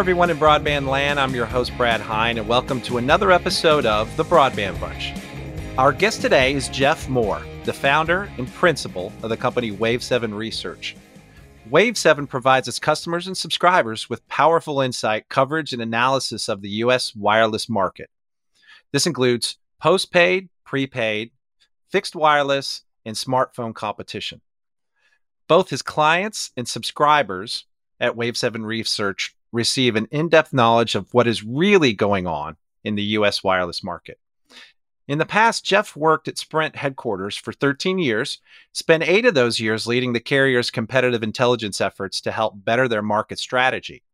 everyone in broadband land. I'm your host, Brad Hine, and welcome to another episode of The Broadband Bunch. Our guest today is Jeff Moore, the founder and principal of the company Wave7 Research. Wave7 provides its customers and subscribers with powerful insight, coverage, and analysis of the U.S. wireless market. This includes postpaid, prepaid, fixed wireless, and smartphone competition. Both his clients and subscribers at Wave7 Research receive an in depth knowledge of what is really going on in the US wireless market. In the past, Jeff worked at Sprint headquarters for 13 years, spent eight of those years leading the carrier's competitive intelligence efforts to help better their market strategy.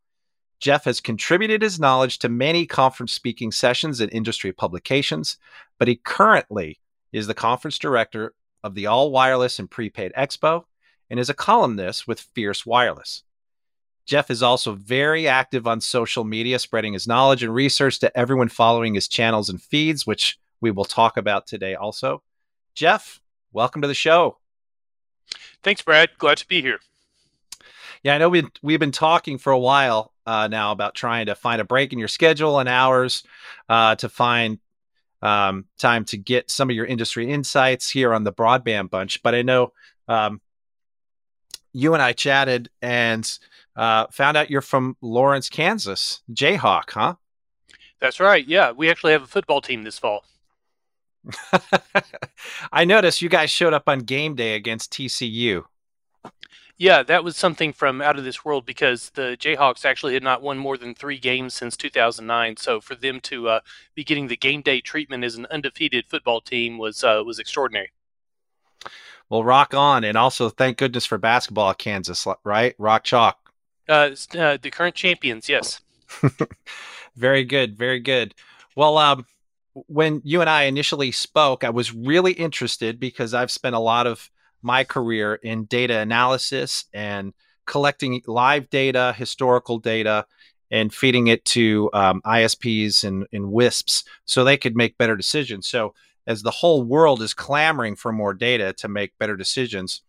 Jeff has contributed his knowledge to many conference speaking sessions and industry publications, but he currently is the conference director of the All Wireless and Prepaid Expo and is a columnist with Fierce Wireless. Jeff is also very active on social media, spreading his knowledge and research to everyone following his channels and feeds, which we will talk about today also. Jeff, welcome to the show. Thanks, Brad. Glad to be here. Yeah, I know we've, we've been talking for a while uh, now about trying to find a break in your schedule and hours uh, to find um, time to get some of your industry insights here on the Broadband Bunch. But I know um, you and I chatted and uh, found out you're from Lawrence, Kansas. Jayhawk, huh? That's right. Yeah, we actually have a football team this fall. I noticed you guys showed up on game day against TCU. Yeah, that was something from out of this world because the Jayhawks actually had not won more than three games since 2009. So for them to uh, be getting the game day treatment as an undefeated football team was uh, was extraordinary. Well, rock on, and also thank goodness for basketball at Kansas, right? Rock chalk. Uh, uh, the current champions, yes. very good, very good. Well, um, when you and I initially spoke, I was really interested because I've spent a lot of my career in data analysis and collecting live data, historical data, and feeding it to um, ISPs and, and WISPs so they could make better decisions. So, as the whole world is clamoring for more data to make better decisions,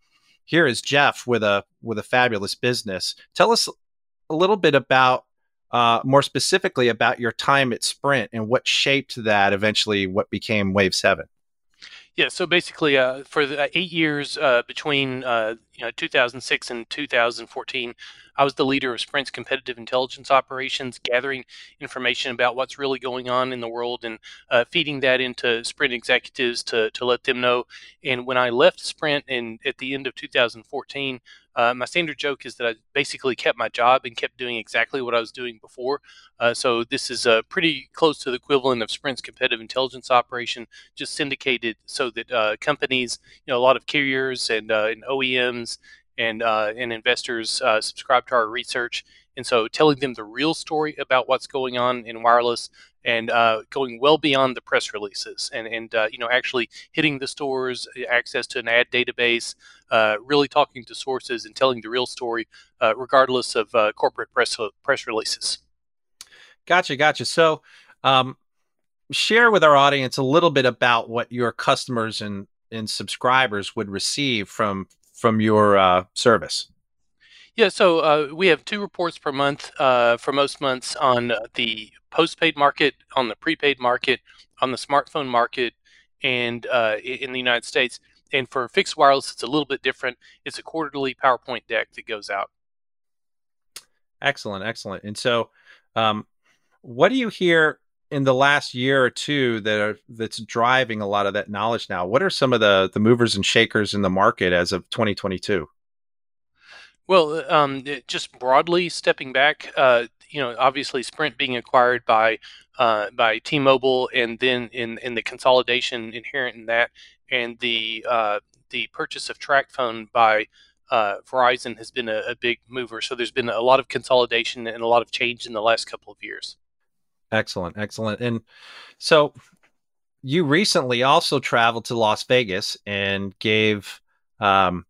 here is Jeff with a with a fabulous business. Tell us a little bit about uh, more specifically about your time at Sprint and what shaped that eventually what became Wave Seven. Yeah, so basically, uh, for the eight years uh, between uh, you know, 2006 and 2014, I was the leader of Sprint's competitive intelligence operations, gathering information about what's really going on in the world and uh, feeding that into Sprint executives to, to let them know. And when I left Sprint in, at the end of 2014, uh, my standard joke is that I basically kept my job and kept doing exactly what I was doing before. Uh, so this is uh, pretty close to the equivalent of Sprint's competitive intelligence operation, just syndicated so that uh, companies, you know, a lot of carriers and, uh, and OEMs and uh, and investors subscribe to our research. And so telling them the real story about what's going on in wireless and uh, going well beyond the press releases and, and uh, you know actually hitting the stores access to an ad database uh, really talking to sources and telling the real story uh, regardless of uh, corporate press press releases gotcha gotcha so um, share with our audience a little bit about what your customers and, and subscribers would receive from from your uh, service yeah, so uh, we have two reports per month uh, for most months on the postpaid market, on the prepaid market, on the smartphone market, and uh, in the United States. And for fixed wireless, it's a little bit different. It's a quarterly PowerPoint deck that goes out. Excellent, excellent. And so, um, what do you hear in the last year or two that are that's driving a lot of that knowledge now? What are some of the the movers and shakers in the market as of 2022? Well, um, just broadly stepping back, uh, you know, obviously Sprint being acquired by uh, by T-Mobile, and then in in the consolidation inherent in that, and the uh, the purchase of TracFone by uh, Verizon has been a, a, big mover. So there's been a lot of consolidation and a lot of change in the last couple of years. Excellent, excellent. And so you recently also traveled to Las Vegas and gave um,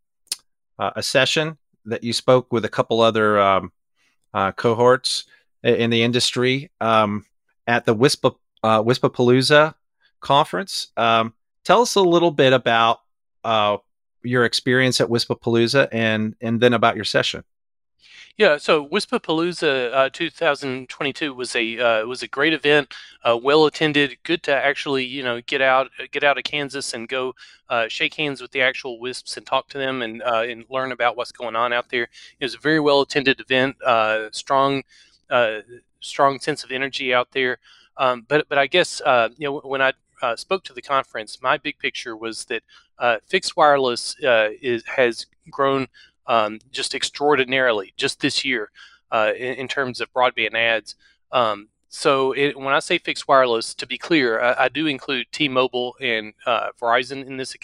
a session that you spoke with a couple other um, uh, cohorts in the industry um, at the Wispa uh, Wispapalooza conference. Um, tell us a little bit about uh, your experience at Wispapalooza and and then about your session. Yeah, so WISPAPalooza uh, 2022 was a uh, was a great event, uh, well attended. Good to actually you know get out get out of Kansas and go uh, shake hands with the actual WISPs and talk to them and uh, and learn about what's going on out there. It was a very well attended event. Uh, strong strong sense of energy out there. Um, but but I guess you know when I spoke to the conference, my big picture was that fixed wireless is has grown um, just extraordinarily just this year uh, in, in, terms of broadband adds. Um, so it, when I say fixed wireless, to be clear, I, I do include T-Mobile and uh, Verizon in this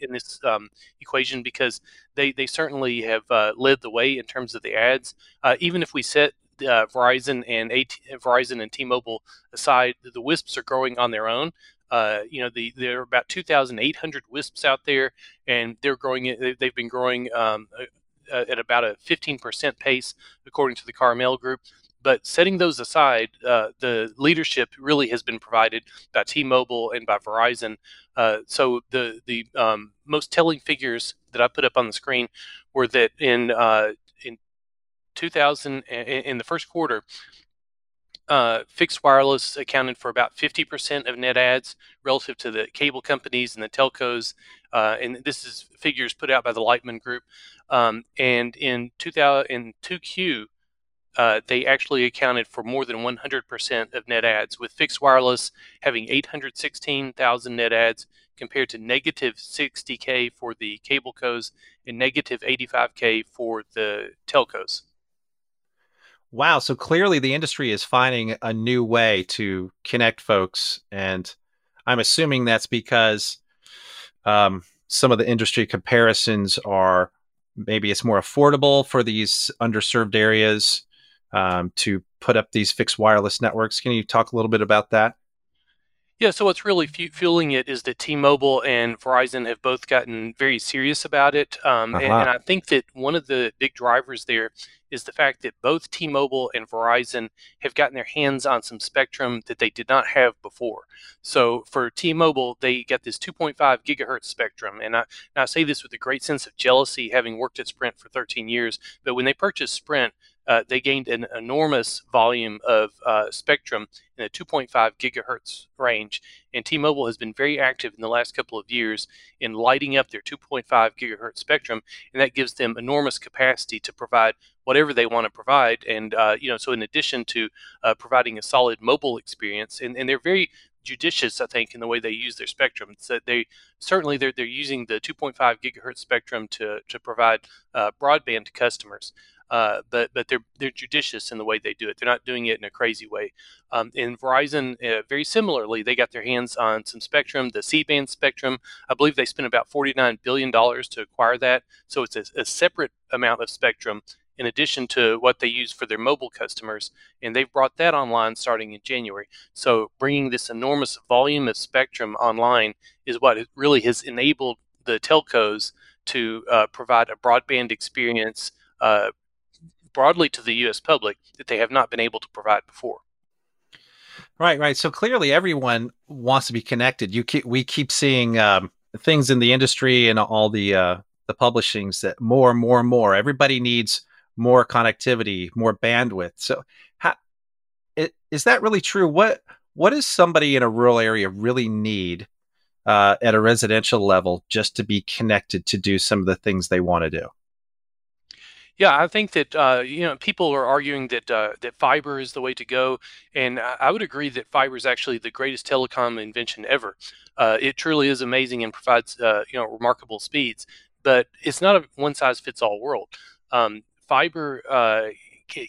in this um, equation because they, they certainly have uh, led the way in terms of the adds. Uh, even if we set uh, Verizon and AT, Verizon and T-Mobile aside, the WISPs are growing on their own. Uh, you know, the, there are about 2,800 WISPs out there, and they're growing. They've been growing um, uh, at about a 15% pace, according to the Carmel Group. But setting those aside, uh, the leadership really has been provided by T-Mobile and by Verizon. Uh, so the the um, most telling figures that I put up on the screen were that in uh, in 2000 in the first quarter, uh, fixed wireless accounted for about 50% of net adds relative to the cable companies and the telcos. Uh, and this is figures put out by the Leichtman Group. Um, and in 2000, in 2Q, uh, they actually accounted for more than 100% of net adds, with fixed wireless having 816,000 net adds compared to negative 60K for the cable cos and negative 85K for the telcos. Wow. So clearly the industry is finding a new way to connect folks. And I'm assuming that's because um, some of the industry comparisons are maybe it's more affordable for these underserved areas um, to put up these fixed wireless networks. Can you talk a little bit about that? Yeah, so what's really fueling it is that T-Mobile and Verizon have both gotten very serious about it, um, uh-huh. and, and, I think that one of the big drivers there is the fact that both T-Mobile and Verizon have gotten their hands on some spectrum that they did not have before. So for T-Mobile, they got this 2.5 gigahertz spectrum, and I, and I say this with a great sense of jealousy, having worked at Sprint for 13 years. But when they purchased Sprint, uh, they gained an enormous volume of uh, spectrum in the 2.5 gigahertz range. And T Mobile has been very active in the last couple of years in lighting up their 2.5 gigahertz spectrum, and that gives them enormous capacity to provide whatever they want to provide. And, uh, you know, so in addition to uh, providing a solid mobile experience, and, and they're very judicious, I think, in the way they use their spectrum. So they certainly they're, they're using the 2.5 gigahertz spectrum to, to provide uh, broadband to customers. Uh, but but they're they're judicious in the way they do it. They're not doing it in a crazy way. Um, in Verizon, uh, very similarly, they got their hands on some spectrum, the C-band spectrum. I believe they spent about forty-nine billion dollars to acquire that. So it's a, a separate amount of spectrum in addition to what they use for their mobile customers. And they've brought that online starting in January. So bringing this enormous volume of spectrum online is what really has enabled the telcos to uh, provide a broadband experience uh, broadly to the U.S. public that they have not been able to provide before. Right, right. So clearly, everyone wants to be connected. You keep, we keep seeing um, things in the industry and all the uh, the publishings that more and more and more. Everybody needs more connectivity, more bandwidth. So, how, is that really true? What what does somebody in a rural area really need uh, at a residential level just to be connected to do some of the things they want to do? Yeah, I think that uh, you know people are arguing that uh, that fiber is the way to go, and I would agree that fiber is actually the greatest telecom invention ever. Uh, it truly is amazing and provides uh, you know remarkable speeds, but it's not a one size fits all world. Um, fiber uh,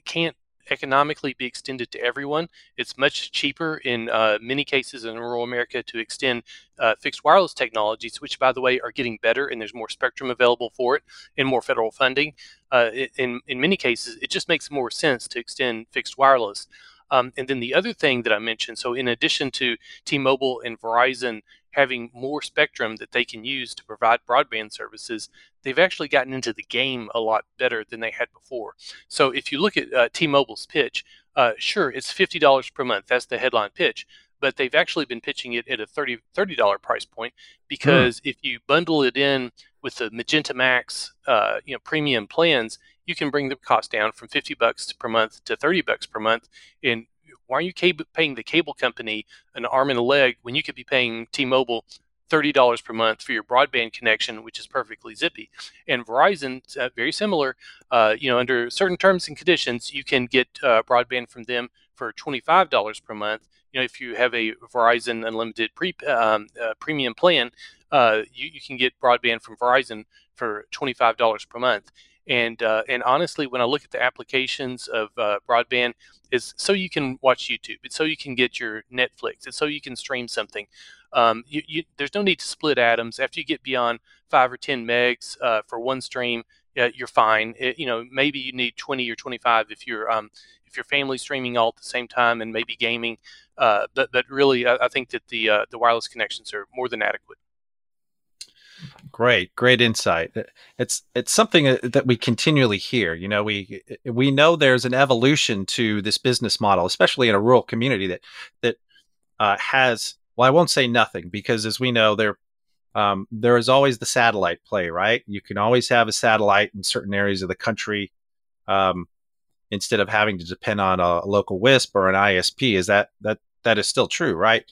can't economically be extended to everyone. It's much cheaper in uh, many cases in rural America to extend uh, fixed wireless technologies, which, by the way, are getting better and there's more spectrum available for it and more federal funding. Uh, in, in many cases, it just makes more sense to extend fixed wireless. Um, and then the other thing that I mentioned, so in addition to T-Mobile and Verizon having more spectrum that they can use to provide broadband services, they've actually gotten into the game a lot better than they had before. So if you look at uh, T-Mobile's pitch, uh, sure, it's fifty dollars per month. That's the headline pitch. But they've actually been pitching it at a 30 $30 price point because mm. if you bundle it in with the Magenta Max, uh, you know, premium plans, you can bring the cost down from 50 bucks per month to 30 bucks per month. And why are you paying the cable company an arm and a leg when you could be paying T-Mobile $30 per month for your broadband connection, which is perfectly zippy. And Verizon, uh, very similar, uh, you know, under certain terms and conditions, you can get uh, broadband from them for $25 per month. You know, if you have a Verizon Unlimited pre, um, uh, premium plan, uh, you, you can get broadband from Verizon for $25 per month. And uh, and honestly, when I look at the applications of uh, broadband, is so you can watch YouTube, it's so you can get your Netflix, it's so you can stream something. Um, you, you, there's no need to split atoms. After you get beyond five or 10 megs uh, for one stream, uh, you're fine. It, you know, maybe you need 20 or 25 if you're um, if your family's streaming all at the same time and maybe gaming. Uh, but but really, I, I think that the uh, the wireless connections are more than adequate. Great, great insight. It's it's something uh, that we continually hear. You know, we we know there's an evolution to this business model, especially in a rural community that that uh, has. Well, I won't say nothing because, as we know, there um, there is always the satellite play, right? You can always have a satellite in certain areas of the country um, instead of having to depend on a local WISP or an ISP. Is that that that is still true, right?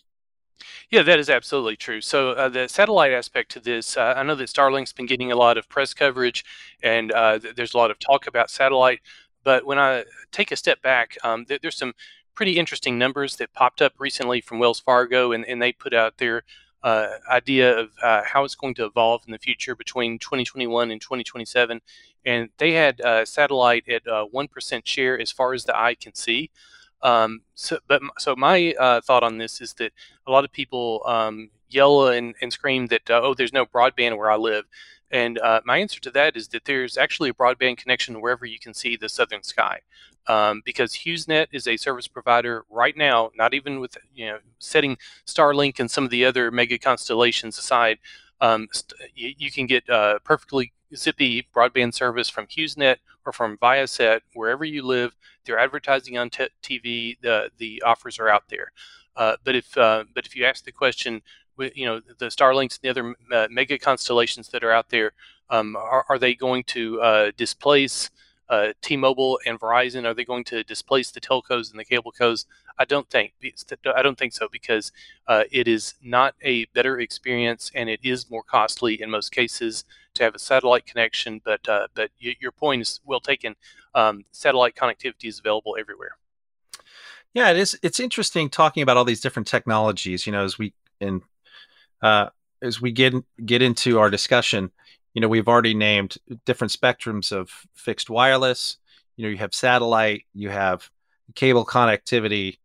Yeah, that is absolutely true. So uh, the satellite aspect to this, uh, I know that Starlink's been getting a lot of press coverage, and uh, th- there's a lot of talk about satellite. But when I take a step back, um, th- there's some pretty interesting numbers that popped up recently from Wells Fargo, and, and they put out their uh, idea of uh, how it's going to evolve in the future between 2021 and 2027. And they had uh, satellite at 1% share as far as the eye can see. Um, so, but so my uh, thought on this is that a lot of people um, yell and, and scream that uh, oh, there's no broadband where I live, and uh, my answer to that is that there's actually a broadband connection wherever you can see the southern sky, um, because HughesNet is a service provider right now. Not even with you know setting Starlink and some of the other mega constellations aside, um, you, you, can get uh, perfectly zippy broadband service from HughesNet or from Viasat, wherever you live. They're advertising on t- TV. The the offers are out there. Uh, but if uh, but if you ask the question, you know the Starlinks and the other uh, mega constellations that are out there, um, are, are they going to uh, displace uh, T-Mobile and Verizon? Are they going to displace the telcos and the cable cos? I don't think. I don't think so because uh, it is not a better experience and it is more costly in most cases to have a satellite connection. But uh, but your point is well taken. Um, satellite connectivity is available everywhere. Yeah, it is. It's interesting talking about all these different technologies. You know, as we in uh, as we get get into our discussion, you know, we've already named different spectrums of fixed wireless. You know, you have satellite, you have cable connectivity,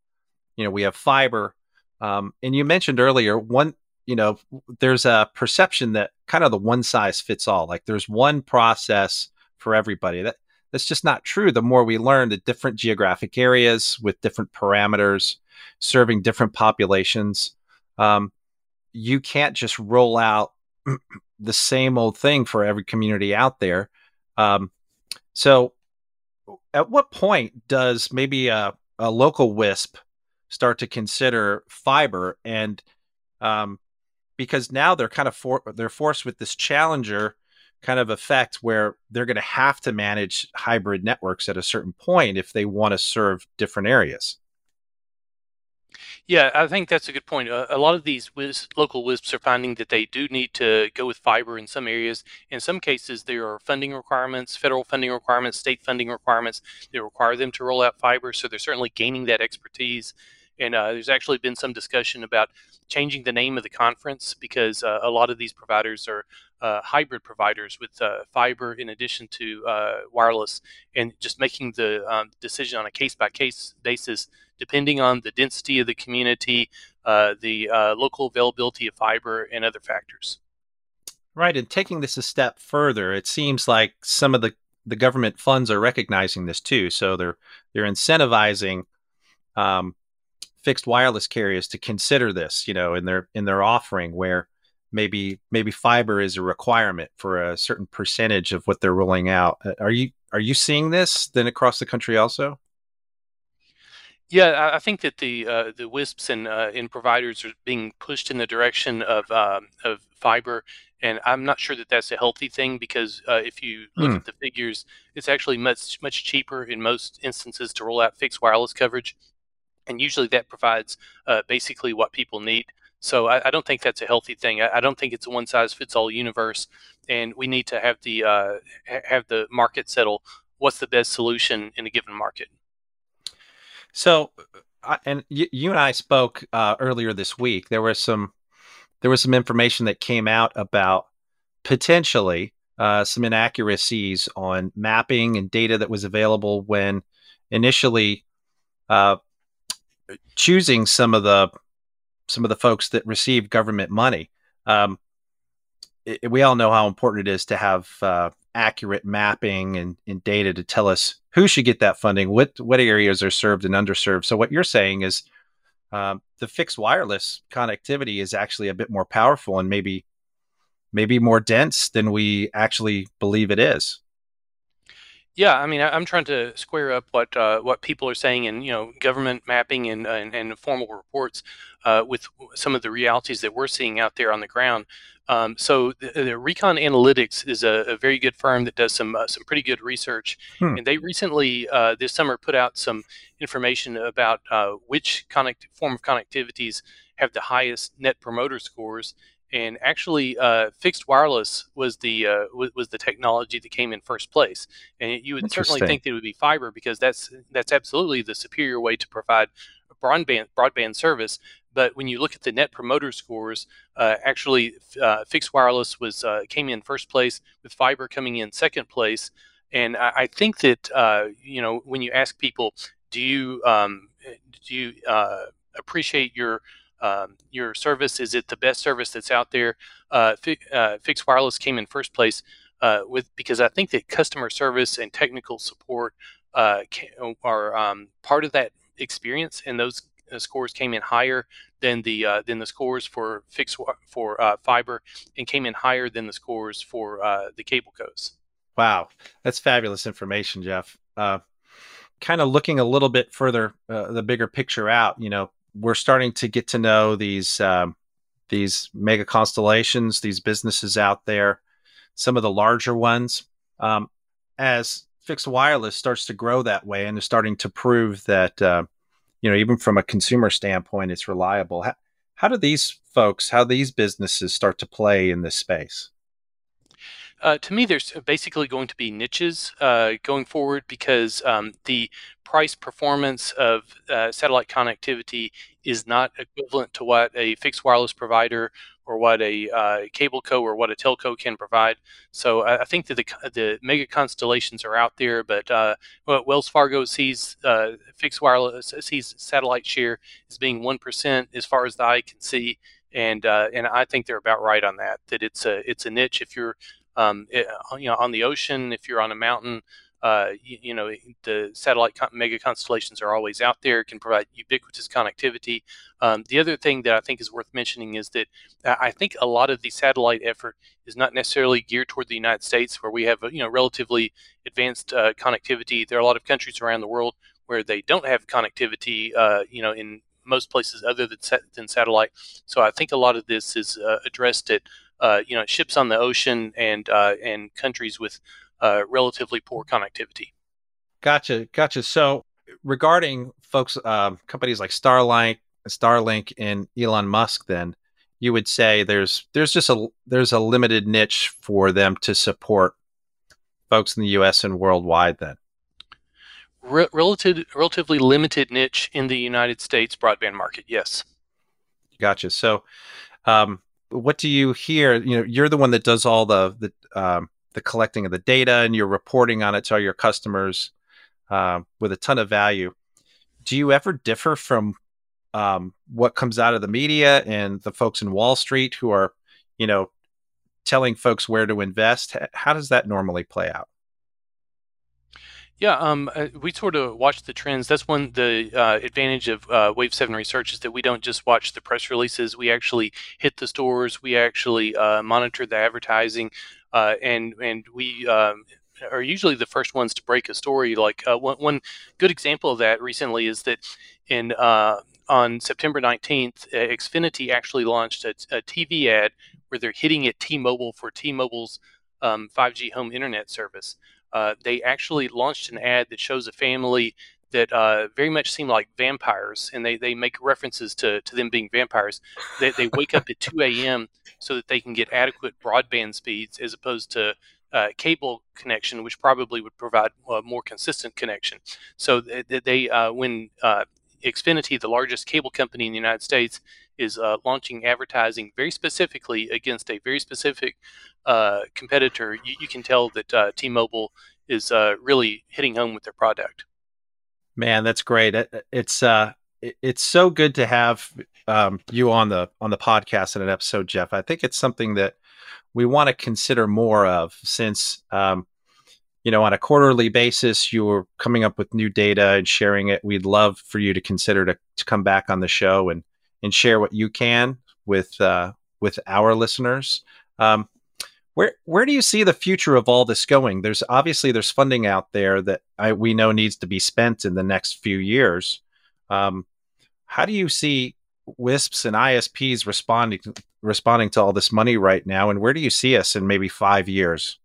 you know, we have fiber. Um, and you mentioned earlier one, you know, there's a perception that kind of the one size fits all. Like there's one process for everybody. That that's just not true. The more we learn, the different geographic areas with different parameters, serving different populations, um, you can't just roll out the same old thing for every community out there. Um, so, at what point does maybe a, a local WISP start to consider fiber? And um, because now they're kind of for, they're forced with this challenger kind of effect where they're going to have to manage hybrid networks at a certain point if they want to serve different areas. Yeah, I think that's a good point. Uh, a lot of these local WISPs are finding that they do need to go with fiber in some areas. In some cases, there are funding requirements, federal funding requirements, state funding requirements that require them to roll out fiber. So they're certainly gaining that expertise. And uh, there's actually been some discussion about changing the name of the conference because uh, a lot of these providers are uh, hybrid providers with uh, fiber in addition to uh, wireless, and just making the um, decision on a case by case basis depending on the density of the community, uh, the uh, local availability of fiber, and other factors. Right, and taking this a step further, it seems like some of the, the government funds are recognizing this too. So they're they're incentivizing um, fixed wireless carriers to consider this, you know, in their in their offering where maybe maybe fiber is a requirement for a certain percentage of what they're rolling out. Uh, are you are you seeing this then across the country also? Yeah, I think that the uh, the WISPs and uh, and providers are being pushed in the direction of um, of fiber and I'm not sure that that's a healthy thing because uh, if you look mm. at the figures, it's actually much much cheaper in most instances to roll out fixed wireless coverage, and usually that provides uh, basically what people need. So I, I, don't think that's a healthy thing. I, I, don't think it's a one size fits all universe, and we need to have the uh, have the market settle what's the best solution in a given market. So, and you, and I spoke uh, earlier this week. There was some there was some information that came out about potentially uh, some inaccuracies on mapping and data that was available when initially uh, choosing some of the some of the folks that receive government money. Um, it, we all know how important it is to have uh, accurate mapping and, and, data to tell us who should get that funding, what what areas are served and underserved. So what you're saying is um, the fixed wireless connectivity is actually a bit more powerful and maybe maybe more dense than we actually believe it is. Yeah, I mean, I'm trying to square up what uh, what people are saying in you know government mapping and and, and formal reports uh, with some of the realities that we're seeing out there on the ground. Um, so the, the, Recon Analytics is a, a, very good firm that does some uh, some pretty good research, hmm. and they recently uh, this summer put out some information about uh, which connect form of connectivities have the highest Net Promoter scores. And actually, uh, fixed wireless was the uh, was, was, the technology that came in first place. And you would certainly think that it would be fiber because that's that's absolutely the superior way to provide broadband broadband service. But when you look at the net promoter scores, uh, actually, uh, fixed wireless was uh, came in first place, with fiber coming in second place. And I, I think that uh, you know when you ask people, do you um, do you uh, appreciate your um, your service? Is it the best service that's out there? Uh, fi- fixed wireless came in first place with because I think that customer service and technical support can, are um, part of that experience, and those uh, scores came in higher than the uh, than the scores for fixed for uh, fiber, and came in higher than the scores for uh, the cable cos. Wow, that's fabulous information, Jeff. Uh, kind of looking a little bit further, uh, the bigger picture out. You know, we're starting to get to know these um, these mega constellations, these businesses out there, some of the larger ones. Um, as fixed wireless starts to grow that way and is starting to prove that you know, even from a consumer standpoint, it's reliable. How, how do these folks, how these businesses start to play in this space? Uh, to me, there's basically going to be niches uh, going forward because um, the price performance of uh, satellite connectivity is not equivalent to what a fixed wireless provider or what a uh, cable co or what a telco can provide. So I, I, think that the, the mega constellations are out there, but uh, Wells Fargo sees uh, fixed wireless sees satellite share as being one percent as far as the eye can see, and uh, and I think they're about right on that. That it's a it's a niche if you're um, it, you know on the ocean, if you're on a mountain uh, you, you, know, the satellite con- mega constellations are always out there, can provide ubiquitous connectivity. Um, the other thing that I think is worth mentioning is that I think a lot of the satellite effort is not necessarily geared toward the United States, where we have you know relatively advanced uh, connectivity. There are a lot of countries around the world where they don't have connectivity, uh, you know, in most places other than, than satellite. So I think a lot of this is uh, addressed at uh, you know ships on the ocean and uh, and countries with uh, relatively poor connectivity. Gotcha, gotcha. So regarding folks, um, companies like Starlink, Starlink, and Elon Musk, then you would say there's there's just a there's a limited niche for them to support folks in the U.S. and worldwide. Then Re- relative, relatively limited niche in the United States broadband market. Yes. Gotcha. So, um, what do you hear? You know, you're the one that does all the the um, the collecting of the data and you're reporting on it to all your customers uh, with a ton of value. Do you ever differ from um, what comes out of the media and the folks in Wall Street who are, you know, telling folks where to invest? How does that normally play out? Yeah, um, uh, we sort of watch the trends. That's one the uh, advantage of uh, Wave Seven Research is that we don't just watch the press releases. We actually hit the stores. We actually uh, monitor the advertising uh, and and we um, are usually the first ones to break a story. Like uh, one, one good example of that recently is that in on September 19th, uh, Xfinity actually launched a, a, TV ad where they're hitting at T-Mobile for T-Mobile's um, 5G home internet service. Uh, they actually launched an ad that shows a family that uh, very much seem like vampires, and they, they make references to, to them being vampires. They, they wake up at 2 a.m. so that they can get adequate broadband speeds as opposed to uh, cable connection, which probably would provide a more consistent connection. So they, they uh, when uh, Xfinity, the largest cable company in the United States, is uh, launching advertising very specifically against a very specific uh, competitor, you, you, can tell that uh, T-Mobile is really hitting home with their product. Man, that's great. It's it's so good to have um, you on the on the podcast in an episode, Jeff. I think it's something that we want to consider more of since um, you know on a quarterly basis you're coming up with new data and sharing it. We'd love for you to consider to, to come back on the show and and share what you can with uh, with our listeners. Um, where where do you see the future of all this going? There's obviously there's funding out there that I, we know needs to be spent in the next few years. Um, how do you see wisps and isps responding responding to all this money right now, and where do you see us in maybe five years?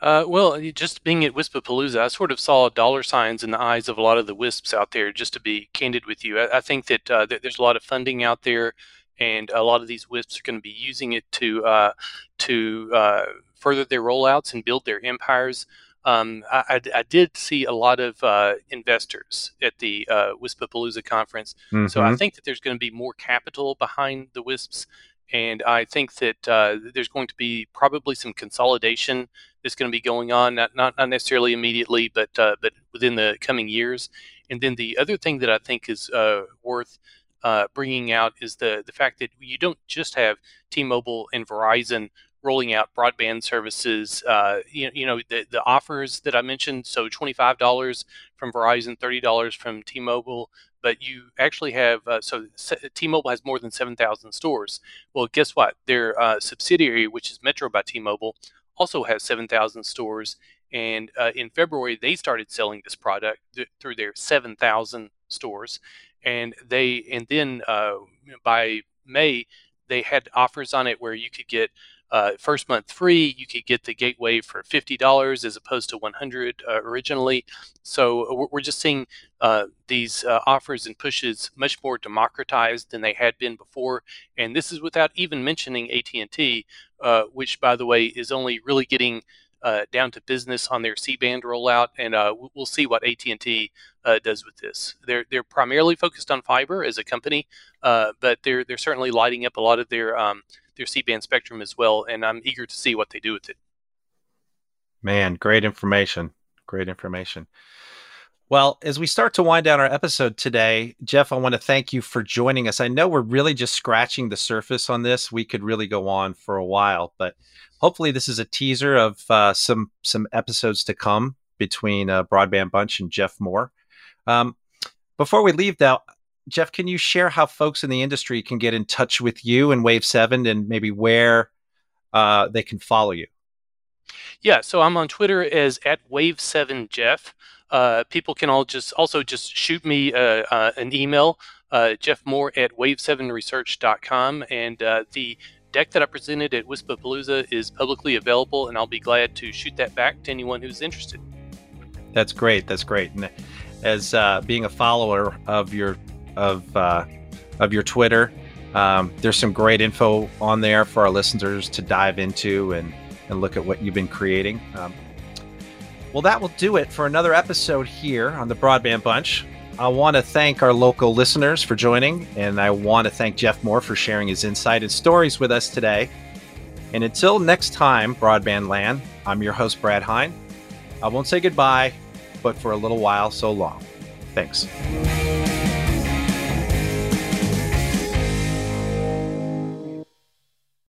Uh, well, just being at Wispapalooza, I sort of saw dollar signs in the eyes of a lot of the wisps out there. Just to be candid with you, I, I think that, uh, that, there's a lot of funding out there, and a lot of these wisps are going to be using it to uh, to uh, further their rollouts and build their empires. Um, I, I, did see a lot of uh, investors at the uh, Wispapalooza conference, mm-hmm. so I mm-hmm. think that there's going to be more capital behind the Wisps, and I think that uh, there's going to be probably some consolidation that's going to be going on, not not, not necessarily immediately, but uh, but within the coming years. And then the other thing that I think is uh, worth uh, bringing out is the the fact that you don't just have T-Mobile and Verizon rolling out broadband services. Uh, you, you, know, the, the offers that I mentioned, so $25 from Verizon, $30 from T-Mobile, but you actually have, uh, so T-Mobile has more than 7,000 stores. Well, guess what? Their uh, subsidiary, which is Metro by T-Mobile, also has 7,000 stores. And uh, in February, they started selling this product th- through their 7,000 stores. And they, and then uh, by May, they had offers on it where you could get uh, first month free. You could get the gateway for fifty dollars as opposed to one hundred uh, originally. So we're just seeing uh, these uh, offers and pushes much more democratized than they had been before, and this is without even mentioning AT and T, uh, which by the way is only really getting. Uh, down to business on their C-band rollout, and we'll see what AT&T does with this. They're they're primarily focused on fiber as a company, but they're they're certainly lighting up a lot of their um, their C-band spectrum as well, and I'm eager to see what they do with it. Man, great information. Great information. Well, as we start to wind down our episode today, Jeff, I want to thank you for joining us. I know we're really just scratching the surface on this. We could really go on for a while, but hopefully, this is a teaser of uh, some some episodes to come between uh, Broadband Bunch and Jeff Moore. Um, before we leave, though, Jeff, can you share how folks in the industry can get in touch with you and Wave 7 and maybe where uh, they can follow you? Yeah, so I'm on Twitter as at Wave7Jeff. Uh, people can all just also just shoot me uh, uh an email, uh, Jeff Moore at wave7research.com. And uh, the deck that I presented at Wispapalooza is publicly available, and I'll be glad to shoot that back to anyone who's interested. That's great. That's great. And as being a follower of your of uh, of your Twitter. Um, there's some great info on there for our listeners to dive into and and look at what you've been creating. Um, well, that will do it for another episode here on the Broadband Bunch. I want to thank our local listeners for joining, and I want to thank Jeff Moore for sharing his insight and stories with us today. And until next time, Broadband Land, I'm your host, Brad Hine. I won't say goodbye, but for a little while, so long. Thanks.